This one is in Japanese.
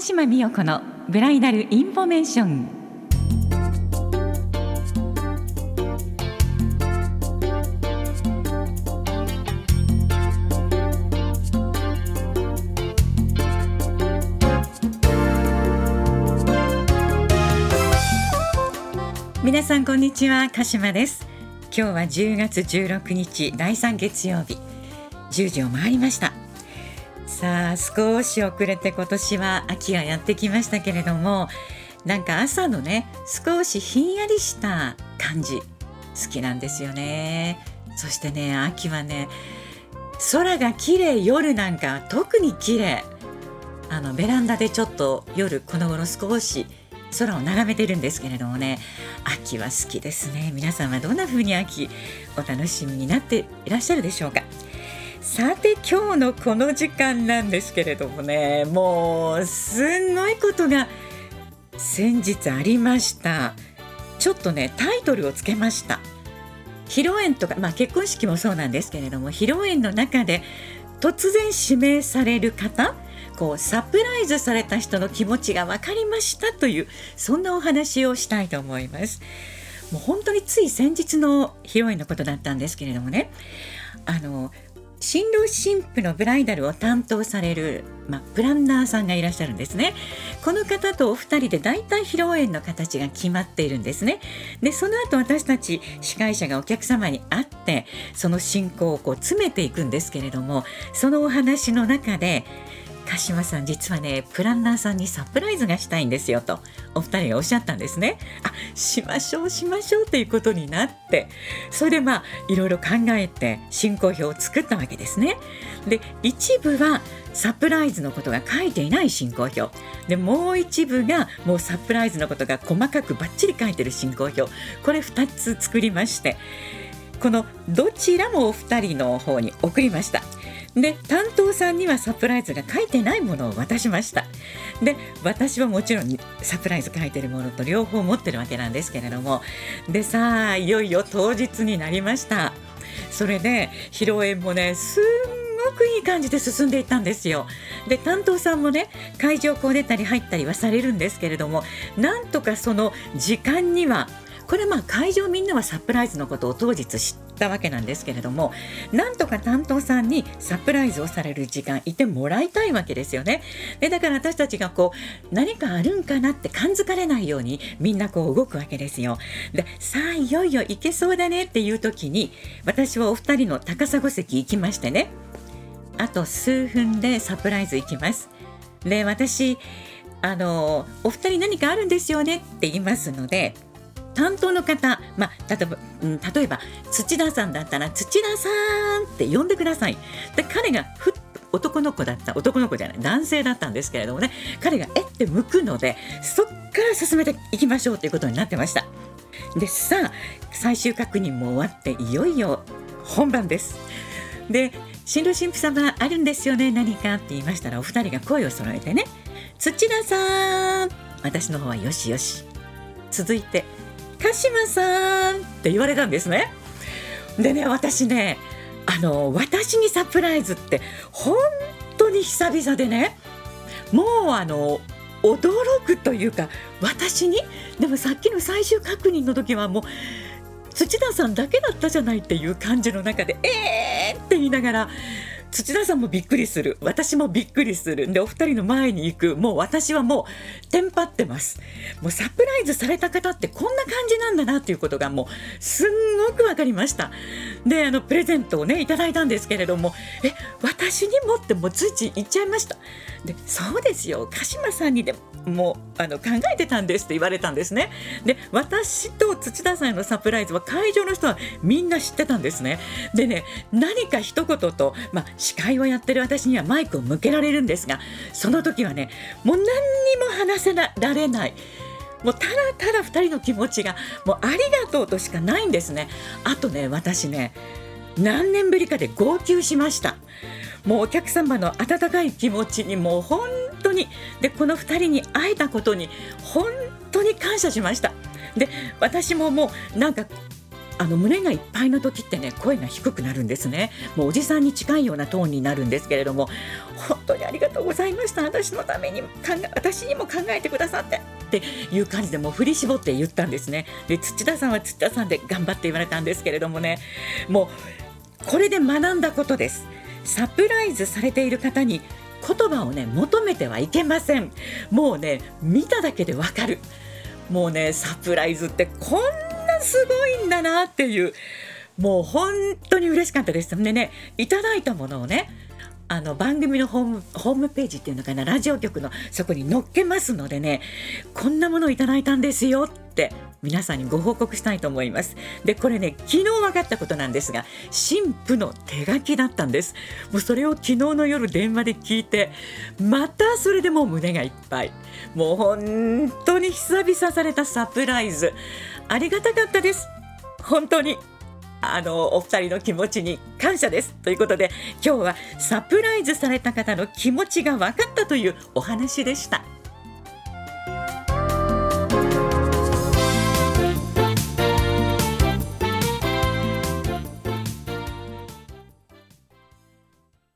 鹿島美代子のブライダルインフォメーション。皆さんこんにちは鹿島です。今日は10月16日第3月曜日。10時を回りました。さあ少し遅れて今年は秋がやってきましたけれどもなんか朝のね少しひんやりした感じ好きなんですよね。そしてね秋はね空が綺麗夜なんか特に綺麗。あのベランダでちょっと夜この頃少し空を眺めてるんですけれどもね秋は好きですね。皆さんはどんな風に秋お楽しみになっていらっしゃるでしょうか？さて今日のこの時間なんですけれどもねもうすんごいことが先日ありました。ちょっとねタイトルをつけました。披露宴とか、まあ、結婚式もそうなんですけれども披露宴の中で突然指名される方こうサプライズされた人の気持ちが分かりましたというそんなお話をしたいと思います。もう本当につい先日の披露宴のことだったんですけれどもね。あの新郎新婦のブライダルを担当される、まあ、プランナーさんがいらっしゃるんですね。この方とお二人で大体披露宴の形が決まっているんですね。でその後私たち司会者がお客様に会ってその進行をこう詰めていくんですけれどもそのお話の中で鹿島さん実はねプランナーさんにサプライズがしたいんですよとお二人がおっしゃったんですね。あしましょうしましょうということになってそれでまあいろいろ考えて進行表を作ったわけですね。で一部はサプライズのことが書いていない進行表。でもう一部がもうサプライズのことが細かくばっちり書いてる進行表。これ2つ作りましてこのどちらもお二人の方に送りました。で担当さんにはサプライズが書いてないものを渡しました。で私はもちろんサプライズ書いてるものと両方持ってるわけなんですけれども。でさあいよいよ当日になりました。それで披露宴もねすんごくいい感じで進んでいったんですよ。で担当さんもね会場こう出たり入ったりはされるんですけれどもなんとかその時間にはこれまあ会場みんなはサプライズのことを当日知ったわけなんですけれどもなんとか担当さんにサプライズをされる時間いてもらいたいわけですよね。でだから私たちがこう何かあるんかなって感づかれないようにみんなこう動くわけですよ。でさあいよいよ行けそうだねっていう時に私はお二人の高砂席行きましてね。あと数分でサプライズ行きます。で私あのお二人何かあるんですよねって言いますので担当の方、まあ、例えば、うん、例えば土田さんだったら土田さんって呼んでください。で彼がふっ男の子だった男の子じゃない男性だったんですけれどもね彼がえって向くのでそっから進めていきましょうということになってました。でさあ最終確認も終わっていよいよ本番です。で新郎新婦様あるんですよね何かって言いましたらお二人が声を揃えてね土田さん私の方はよしよし。続いて鹿島さんって言われたんですね。でね私ねあの私にサプライズって本当に久々でねもうあの驚くというか私にでもさっきの最終確認の時はもう土田さんだけだったじゃないっていう感じの中でえーって言いながら土田さんもびっくりする。私もびっくりする。でお二人の前に行く。もう私はもうテンパってます。もうサプライズされた方ってこんな感じなんだなっていうことがもうすんごく分かりました。であのプレゼントをねいただいたんですけれどもえ私にもってもうついつい言っちゃいました。でそうですよ。鹿島さんにでもうあの考えてたんですって言われたんですね。で私と土田さんへのサプライズは会場の人はみんな知ってたんですね。でね何か一言と、まあ、司会をやってる私にはマイクを向けられるんですがその時はねもう何にも話せられない。もうただただ2人の気持ちがもうありがとうとしかないんですね。あとね私ね何年ぶりかで号泣しました。もうお客様の温かい気持ちにもう本当にでこの2人に会えたことに本当に感謝しました。で私ももうなんかあの胸がいっぱいの時ってね声が低くなるんですね。もうおじさんに近いようなトーンになるんですけれども本当にありがとうございました。私のために考え私にも考えてくださってっていう感じでもう振り絞って言ったんですね。で土田さんは土田さんで頑張って言われたんですけれどもね。もうこれで学んだことです。サプライズされている方に言葉をね求めてはいけません。もうね見ただけでわかる。もうねサプライズってこんなすごいんだなっていう。もう本当に嬉しかったです。でねいただいたものをねあの番組のホームホームページっていうのかなラジオ局のそこに載っけますのでねこんなものをいただいたんですよって皆さんにご報告したいと思います。でこれね昨日分かったことなんですが神父の手書きだったんです。もうそれを昨日の夜電話で聞いてまたそれでもう胸がいっぱい。もう本当に久々されたサプライズ。ありがたかったです。本当に。あのお二人の気持ちに感謝です。ということで今日はサプライズされた方の気持ちが分かったというお話でした。